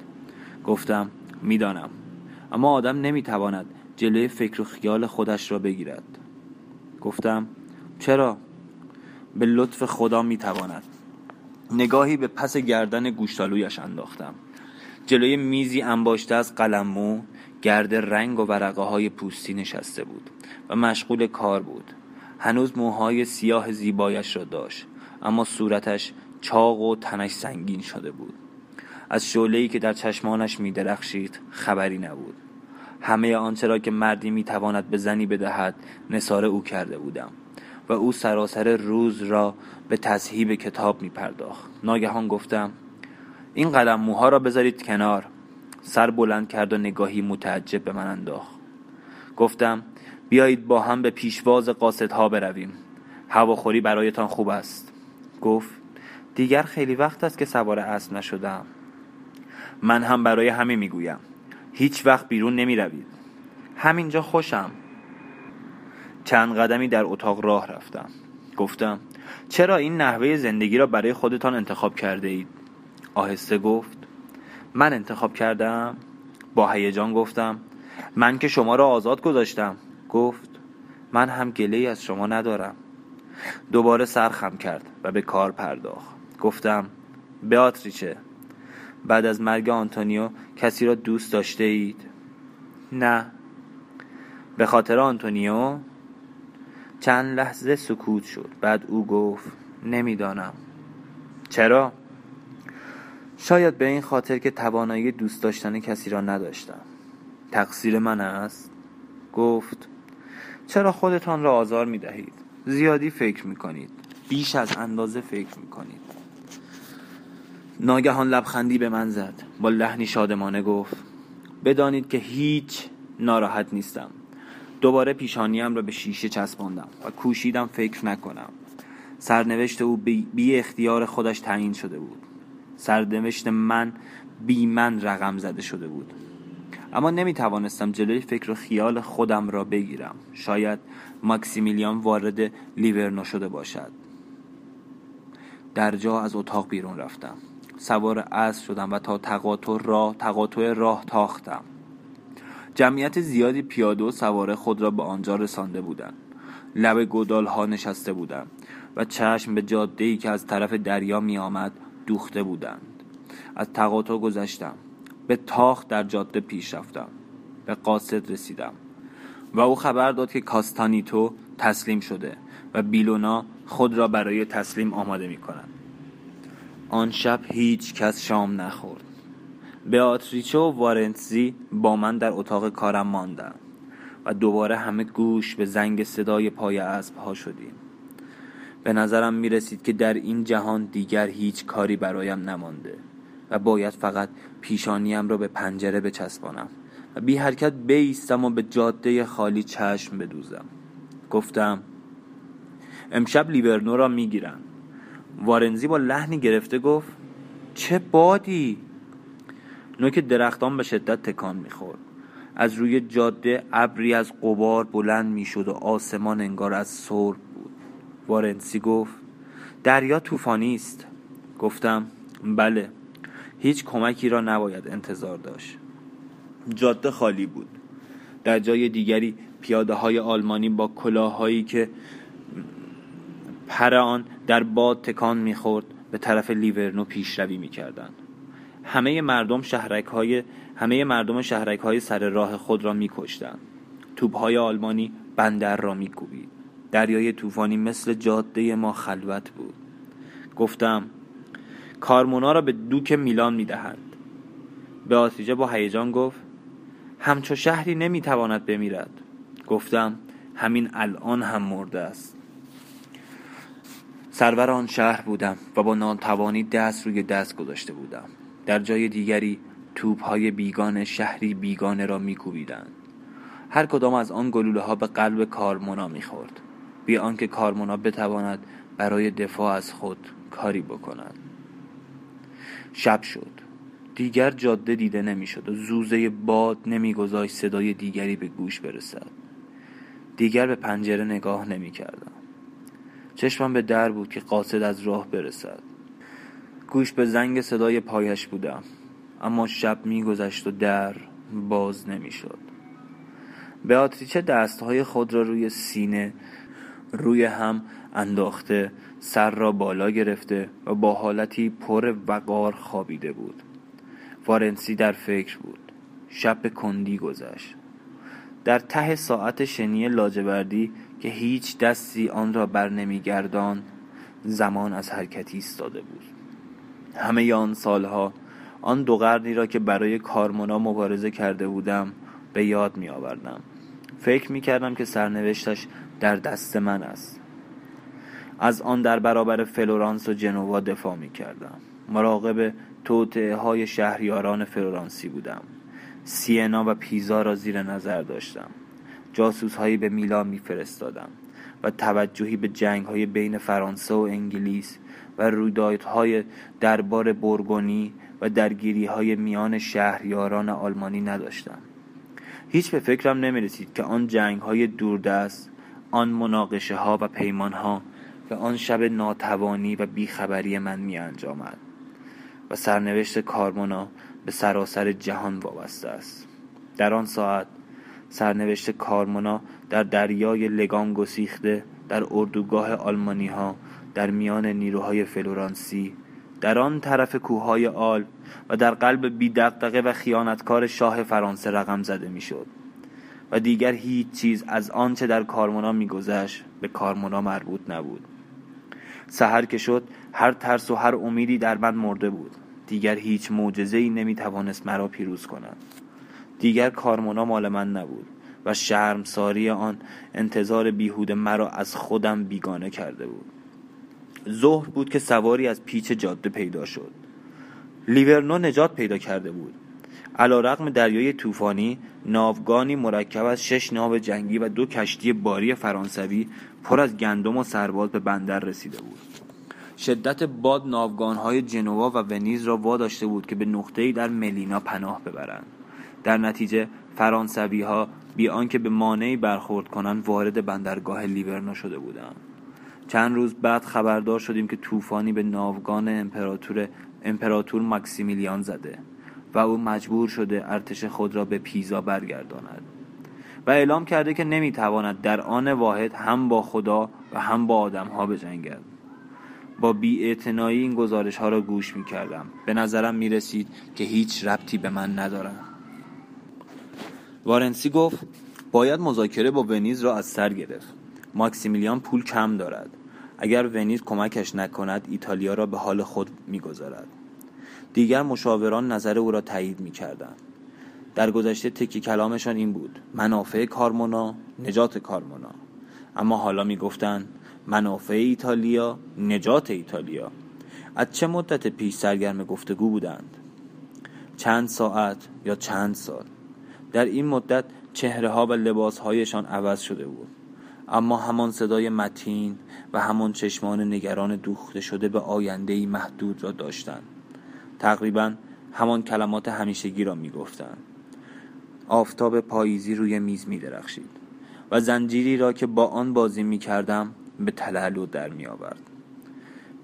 گفتم می‌دانم. اما آدم نمی‌تواند جلوی فکر و خیال خودش را بگیرد. گفتم چرا؟ به لطف خدا می‌تواند. نگاهی به پس گردن گوشتالویش انداختم. جلوی میزی انباشته از قلمو گرد رنگ و ورقه های پوستی نشسته بود. و مشغول کار بود. هنوز موهای سیاه زیبایش را داشت اما صورتش چاق و تنش سنگین شده بود. از شعله‌ای که در چشمانش میدرخشید خبری نبود. همه آنچه را که مردی می‌تواند به زنی بدهد نصار او کرده بودم و او سراسر روز را به تصحیب کتاب می پرداخت ناگهان گفتم این قلم موها را بذارید کنار. سر بلند کرد و نگاهی متعجب به من انداخت. گفتم بیایید با هم به پیشواز قاصدها برویم. هواخوری برایتان خوب است. گفت دیگر خیلی وقت است که سوار اسب نشدم. من هم برای همه می‌گویم. هیچ وقت بیرون نمی روید همینجا خوشم. چند قدمی در اتاق راه رفتم. گفتم چرا این نحوه زندگی را برای خودتان انتخاب کرده اید؟ آهسته گفت من انتخاب کردم. با هیجان گفتم من که شما را آزاد گذاشتم. گفت من هم گله از شما ندارم. دوباره سرخم کرد و به کار پرداخت. گفتم بیاتریچه بعد از مرگ آنتونیو کسی را دوست داشته اید؟ نه. به خاطر آنتونیو؟ چند لحظه سکوت شد. بعد او گفت نمی‌دانم. چرا؟ شاید به این خاطر که توانایی دوست داشتن کسی را نداشتم. تقصیر من است؟ گفت چرا خودتان را آزار می دهید زیادی فکر می کنید بیش از اندازه فکر می کنید ناگهان لبخندی به من زد. با لحنی شادمانه گفت بدانید که هیچ ناراحت نیستم. دوباره پیشانیم را به شیشه چسباندم و کوشیدم فکر نکنم. سرنوشت او بی اختیار خودش تعیین شده بود. سرنوشت من بی من رقم زده شده بود. اما نمی توانستم جلوی فکر و خیال خودم را بگیرم. شاید ماکسیمیلیان وارد لیورنو شده باشد. در جا از اتاق بیرون رفتم. سوار اسب شدم و تا تقاطع راه تقاطع راه تاختم. جمعیت زیادی پیاده و سواره خود را به آنجا رسانده بودند. لب گودال ها نشسته بودند و چشم به جاده ای که از طرف دریا می آمد دوخته بودند. از تقاطع گذشتم. به تاخت در جاده پیش رفتم. به قاصد رسیدم. و او خبر داد که کاستانیتو تسلیم شده و بیلونا خود را برای تسلیم آماده می کنند آن شب هیچ کس شام نخورد. بیاتریچه و وارنتزی با من در اتاق کارم ماندند و دوباره همه گوش به زنگ صدای پای اسب ها شدیم. به نظرم می رسید که در این جهان دیگر هیچ کاری برایم نمانده و باید فقط پیشانیم را به پنجره بچسبانم و بی حرکت بیستم و به جاده خالی چشم بدوزم. گفتم امشب لیورنو را می‌گیرن. وارنزی با لحنی گرفته گفت چه بادی! نوک درختان به شدت تکان می‌خورد. از روی جاده ابری از قبار بلند می‌شد و آسمان انگار از سرب بود. وارنسی گفت دریا طوفانی است. گفتم بله. هیچ کمکی را نباید انتظار داشت. جاده خالی بود. در جای دیگری پیاده های آلمانی با کلاههایی که پر آن در باد تکان می‌خورد به طرف لیورنو پیشروی می‌کردند. همه مردم شهرک های همه مردم شهرک های سر راه خود را میکشتند. توپ های آلمانی بندر را میکوبید. دریای طوفانی مثل جاده ما خلوت بود. گفتم کارمونا را به دوک میلان می‌دهند. به آسیجه با هیجان گفت همچو شهری نمی‌تواند بمیرد. گفتم همین الان هم مرده است. سرور آن شهر بودم و با ناتوانی دست روی دست گذاشته بودم. در جای دیگری توپ های بیگان شهری بیگانه را میکوبیدند. هر کدام از آن گلوله ها به قلب کارمونا می‌خورد. بی آنکه کارمونا بتواند برای دفاع از خود کاری بکنند شب شد. دیگر جاده دیده نمی‌شد و زوزه باد نمیگذاشت صدای دیگری به گوش برسد. دیگر به پنجره نگاه نمی کردم چشمم به در بود که قاصد از راه برسد. گوش به زنگ صدای پایش بودم. اما شب میگذشت و در باز نمی‌شد. آتریچه دستهای خود را روی سینه روی هم انداخته سر را بالا گرفته و با حالتی پر وقار خوابیده بود. وارنسی در فکر بود. شب به کندی گذشت. در ته ساعت شنی لاجوردی که هیچ دستی آن را بر نمیگردان زمان از حرکتی ایستاده بود. همه آن سالها آن دو قرنی را که برای کارمونا مبارزه کرده بودم به یاد می آوردم. فکر می کردم که سرنوشتش در دست من است. از آن در برابر فلورانس و جنوا دفاع می کردم مراقب توطعه های شهریاران فلورانسی بودم. سینا و پیزا را زیر نظر داشتم. جاسوس هایی به میلان میفرستادم و توجهی به جنگ های بین فرانسه و انگلیس و رویدادهای دربار برگونی و درگیری های میان شهریاران آلمانی نداشتم. هیچ به فکرم نمی رسید که آن جنگ های دوردست آن مناقشه ها و پیمان ها به آن شب ناتوانی و بیخبری من می انجامد و سرنوشت کارمونا به سراسر جهان وابسته است. در آن ساعت سرنوشت کارمونا در دریای لگان گسیخته در اردوگاه آلمانی ها در میان نیروهای فلورانسی در آن طرف کوههای آل و در قلب بیدقدقه و خیانتکار شاه فرانسه رقم زده می‌شد و دیگر هیچ چیز از آنچه در کارمونا میگذشت به کارمونا مربوط نبود. سحر که شد هر ترس و هر امیدی در من مرده بود. دیگر هیچ معجزه ای نمی توانست مرا پیروز کند. دیگر کارمونا مال من نبود و شرمساری آن انتظار بیهوده مرا از خودم بیگانه کرده بود. ظهر بود که سواری از پیچ جاده پیدا شد. لیورنو نجات پیدا کرده بود. علا رقم دریای طوفانی ناوگانی مرکب از شش ناو جنگی و دو کشتی باری فرانسوی پر از گندم و سرباز به بندر رسیده بود. شدت باد ناوگانهای جنوا و ونیز را واداشته بود که به نقطه‌ای در ملینا پناه ببرند. در نتیجه فرانسوی ها بی آنکه به مانعی برخورد کنند وارد بندرگاه لیورنو شده بودند. چند روز بعد خبردار شدیم که طوفانی به ناوگان امپراتور امپراتور ماکسیمیلیان زده و او مجبور شده ارتش خود را به پیزا برگرداند. و اعلام کرده که نمی‌تواند در آن واحد هم با خدا و هم با آدم ها بجنگد. با بی این گزارش ها را گوش می کردم به نظرم می رسید که هیچ ربطی به من ندارد. وارنسی گفت باید مذاکره با ونیز را از سر گرفت. ماکسیمیلیان پول کم دارد. اگر ونیز کمکش نکند ایتالیا را به حال خود می‌گذارد. دیگر مشاوران نظر او را تایید می‌کردند. در گذشته تکی کلامشان این بود. منافع کارمونا نجات کارمونا. اما حالا می‌گفتند منافع ایتالیا نجات ایتالیا. از چه مدت پیش سرگرم گفتگو بودند؟ چند ساعت یا چند سال؟ در این مدت چهره ها و لباس هایشان عوض شده بود. اما همان صدای متین و همان چشمان نگران دوخته شده به آینده محدود را داشتند. تقریبا همان کلمات همیشگی را می‌گفتند. آفتاب پاییزی روی میز می درخشید و زنجیری را که با آن بازی می کردم به تلالو در می آورد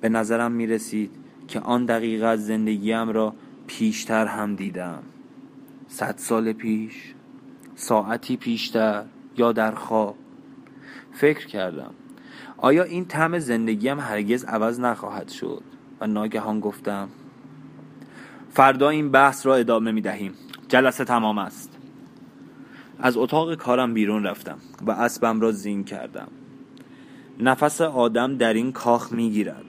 به نظرم می رسید که آن دقیقه از زندگیم را پیشتر هم دیدم. صد سال پیش ساعتی پیشتر یا در خواب. فکر کردم آیا این طعم زندگیم هرگز عوض نخواهد شد؟ و ناگهان گفتم فردا این بحث را ادامه می دهیم جلسه تمام است. از اتاق کارم بیرون رفتم و اسبم را زین کردم. نفس آدم در این کاخ می گیرد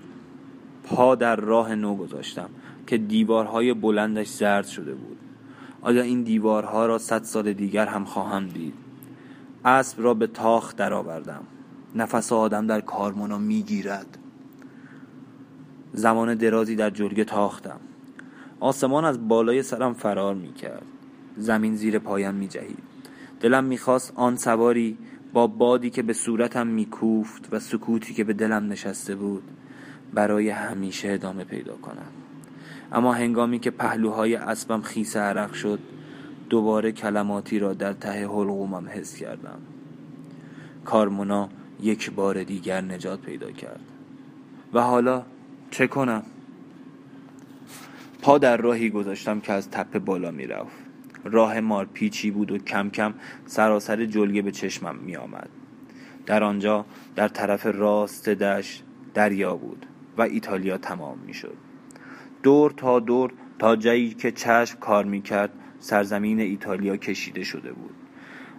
پا در راه نو گذاشتم که دیوارهای بلندش زرد شده بود. آیا این دیوارها را صد سال دیگر هم خواهم دید؟ اسب را به تاخ درآوردم. نفس آدم در کارمونا می‌گیرد. زمان درازی در جلگه تاختم. آسمان از بالای سرم فرار می‌کرد. زمین زیر پایم میجهید. دلم می‌خواست آن سواری با بادی که به صورتم میکوفت و سکوتی که به دلم نشسته بود برای همیشه ادامه پیدا کنم. اما هنگامی که پهلوهای اسبم خیس عرق شد دوباره کلماتی را در ته حلقومم حس کردم. کارمونا یک بار دیگر نجات پیدا کرد. و حالا چه کنم؟ پا در راهی گذاشتم که از تپه بالا می رفت راه مار پیچی بود و کم کم سراسر جلگه به چشمم می آمد. در آنجا در طرف راست دشت دریا بود و ایتالیا تمام می شد. دور تا دور تا جایی که چشم کار می کرد سرزمین ایتالیا کشیده شده بود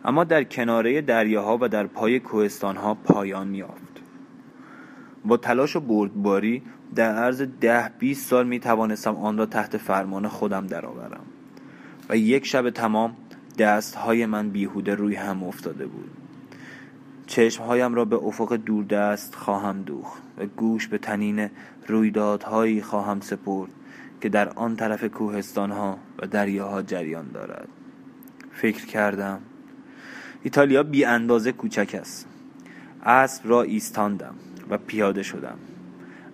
اما در کناره دریاها و در پای کوهستانها پایان میافت با تلاش و بردباری در عرض ده 20 سال می توانستم آن را تحت فرمان خودم درآورم و یک شب تمام دستهای من بیهوده روی هم افتاده بود. چشمهایم را به افق دوردست خواهم دوخت و گوش به تنین رویدادهایی خواهم سپرد که در آن طرف کوهستانها و دریاها جریان دارد. فکر کردم ایتالیا بی اندازه کوچک است. اسب را ایستاندم و پیاده شدم.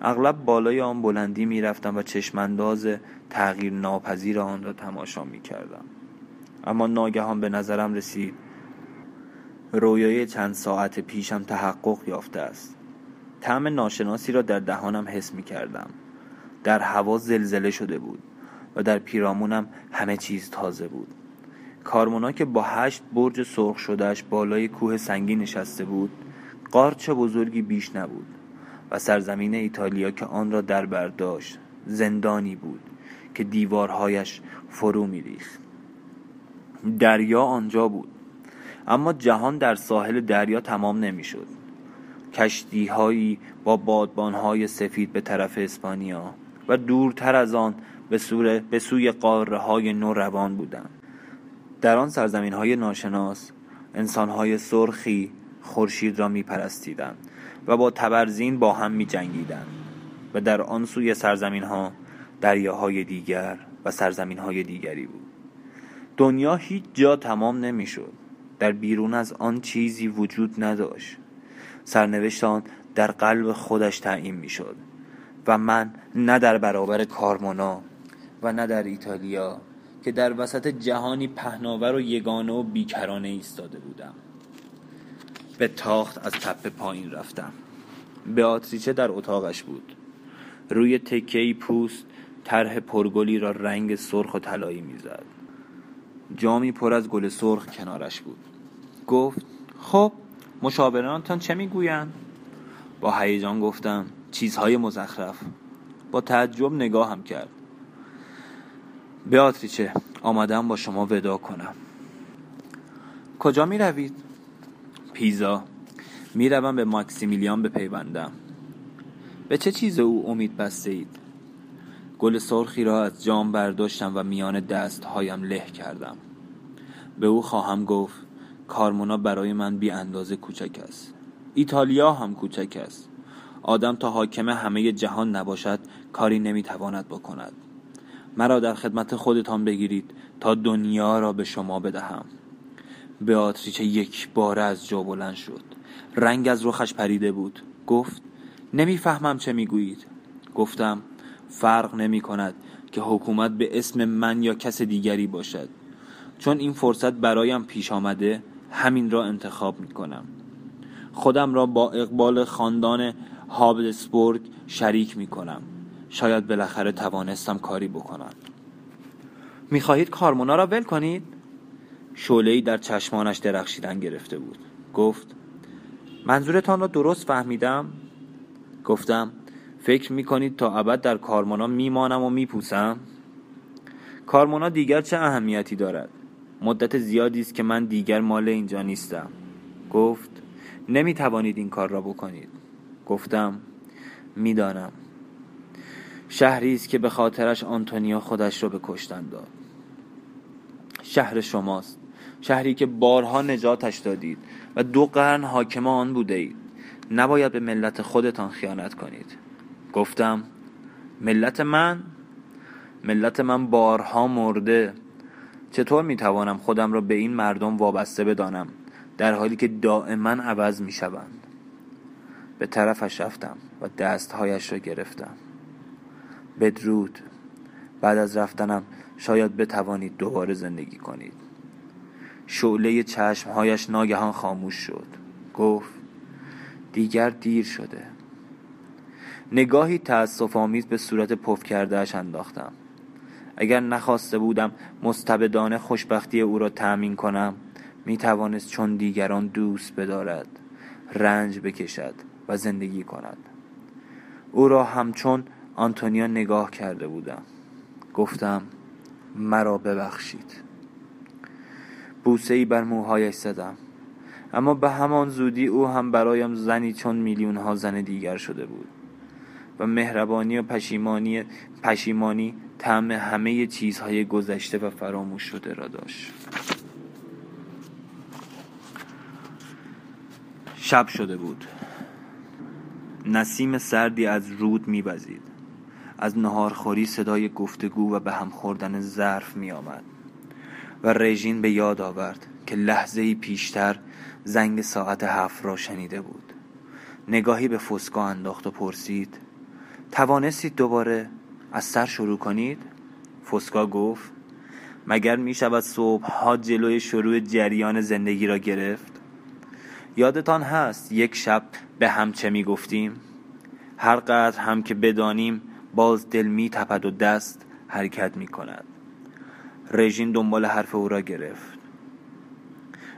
اغلب بالای آن بلندی می رفتم و چشمانداز تغییر ناپذیر آن را تماشا می کردم اما ناگهان به نظرم رسید رویای چند ساعت پیشم تحقق یافته است. طعم ناشناسی را در دهانم حس می کردم در هوا زلزله شده بود و در پیرامونم همه چیز تازه بود. کارمونا که با هشت برج سرخ شدهش بالای کوه سنگی نشسته بود قارچ بزرگی بیش نبود و سرزمین ایتالیا که آن را در برداشت زندانی بود. که دیوارهایش فرو میریخت. دریا آنجا بود. اما جهان در ساحل دریا تمام نمی‌شد. کشتیهایی با بادبانهای سفید به طرف اسپانیا و دورتر از آن به, به سوی قاره های نو روان بودند. در آن سرزمین های ناشناس انسان های سرخی خورشید را می پرستیدند و با تبرزین با هم می جنگیدند و در آن سوی سرزمین ها دریاهای دیگر و سرزمین های دیگری بود. دنیا هیچ جا تمام نمی‌شد. در بیرون از آن چیزی وجود نداشت. سرنوشت آن در قلب خودش تعیین می‌شد و من نه در برابر کارمونا و نه در ایتالیا که در وسط جهانی پهناور و یگانه و بیکرانه ایستاده بودم. به تاخت از تپه پایین رفتم. آتریچه در اتاقش بود. روی تکهی پوست طرح پرگلی را رنگ سرخ و طلایی می‌زد. جامی پر از گل سرخ کنارش بود. گفت خب مشاورانتان چه می‌گویند؟ با هیجان گفتم چیزهای مزخرف. با تعجب نگاهم کرد. بیاتریچه آمدم با شما ودا کنم. کجا می روید؟ پیزا. می روم به ماکسیمیلیان بپیوندم. به چه چیز او امید بسته اید؟ گل سرخی را از جام برداشتم و میان دستهایم له کردم. به او خواهم گفت کارمونا برای من بی اندازه کوچک است. ایتالیا هم کوچک است. آدم تا حاکم همه جهان نباشد کاری نمی‌تواند بکند. مرا در خدمت خودتان بگیرید تا دنیا را به شما بدهم. بیاتریچه یک بار از جا بلند شد. رنگ از رخش پریده بود. گفت نمی‌فهمم چه می‌گویید. گفتم فرق نمی کند که حکومت به اسم من یا کس دیگری باشد. چون این فرصت برایم پیش آمده همین را انتخاب می کنم. خودم را با اقبال خاندان هابلسبورگ شریک می کنم. شاید بالاخره توانستم کاری بکنم. می‌خواهید کارمونا را ول کنید؟ شعله در چشمانش درخشیدن گرفته بود. گفت منظورتان را درست فهمیدم؟ گفتم فکر می‌کنید تا ابد در کارمونا میمانم و میپوسم؟ کارمونا دیگر چه اهمیتی دارد؟ مدت زیادی است که من دیگر مال اینجا نیستم. گفت نمی‌توانید این کار را بکنید. گفتم می‌دانم. شهری است که به خاطرش آنتونیا خودش را به کشتن داد. شهر شماست. شهری که بارها نجاتش دادید و دو قرن حاکم آن بوده اید. نباید به ملت خودتان خیانت کنید. گفتم ملت من ملت من بارها مرده. چطور می‌توانم خودم را به این مردم وابسته بدانم؟ در حالی که دائما عوض می شوند به طرفش رفتم و دستهایش را گرفتم. بدرود. بعد از رفتنم شاید بتوانید دوباره زندگی کنید. شعله چشمهایش ناگهان خاموش شد. گفت دیگر دیر شده. نگاهی تأسف آمیز به صورت پف کردهش انداختم. اگر نخواسته بودم مستبدانه خوشبختی او را تأمین کنم می توانست چون دیگران دوست بدارد رنج بکشد و زندگی کند. او را همچون آنتونیا نگاه کرده بودم. گفتم مرا ببخشید. بوسه ای بر موهایش زدم. اما به همان زودی او هم برایم زنی چون میلیون ها زن دیگر شده بود. و مهربانی و پشیمانی پشیمانی طعم همه چیزهای گذشته و فراموش شده را داشت. شب شده بود. نسیم سردی از رود میوزید. از نهارخوری صدای گفتگو و به هم خوردن ظرف می آمد و رژین به یاد آورد که لحظه پیشتر زنگ ساعت هفت را شنیده بود. نگاهی به فسکا انداخت و پرسید توانستید دوباره از سر شروع کنید؟ فسکا گفت مگر می شود صبح ها جلوی شروع جریان زندگی را گرفت؟ یادتان هست یک شب به هم چه می گفتیم؟ هر قدر هم که بدانیم باز دل می تپد و دست حرکت می کند رژین دنبال حرف او را گرفت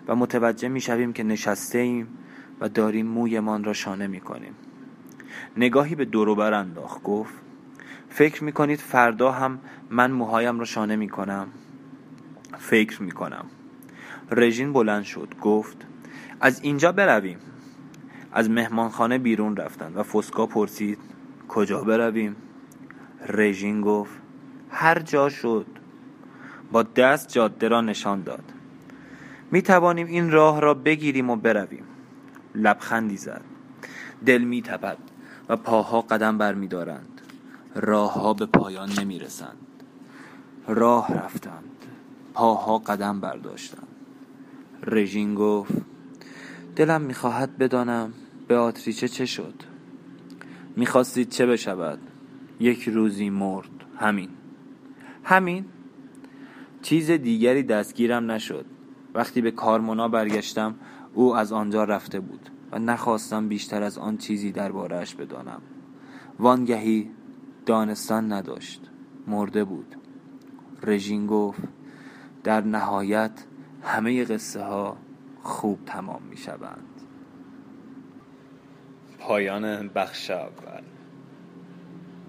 و متوجه می شویم که نشسته ایم و داریم مویمان را شانه می کنیم نگاهی به دوروبر انداخت. گفت فکر می کنید فردا هم من موهایم را شانه می کنم فکر می کنم رژین بلند شد. گفت از اینجا برویم. از مهمانخانه بیرون رفتند و فسکا پرسید کجا برویم؟ رژین گفت هر جا شد. با دست جاده را نشان داد. می توانیم این راه را بگیریم و برویم. لبخندی زد. دل می تپد و پاها قدم بر می دارند. راه ها به پایان نمی رسند. راه رفتند. پاها قدم برداشتند. رژین گفت دلم می‌خواهد بدانم به آتریچه چه شد. می‌خواستید چه بشود؟ یک روزی مرد. همین. همین؟ چیز دیگری دستگیرم نشد. وقتی به کارمونا برگشتم او از آنجا رفته بود. و نخواستم بیشتر از آن چیزی دربارهش بدانم. وانگهی دانستان نداشت. مرده بود. رژین گفت در نهایت همه قصه ها خوب تمام می شوند پایان بخش اول.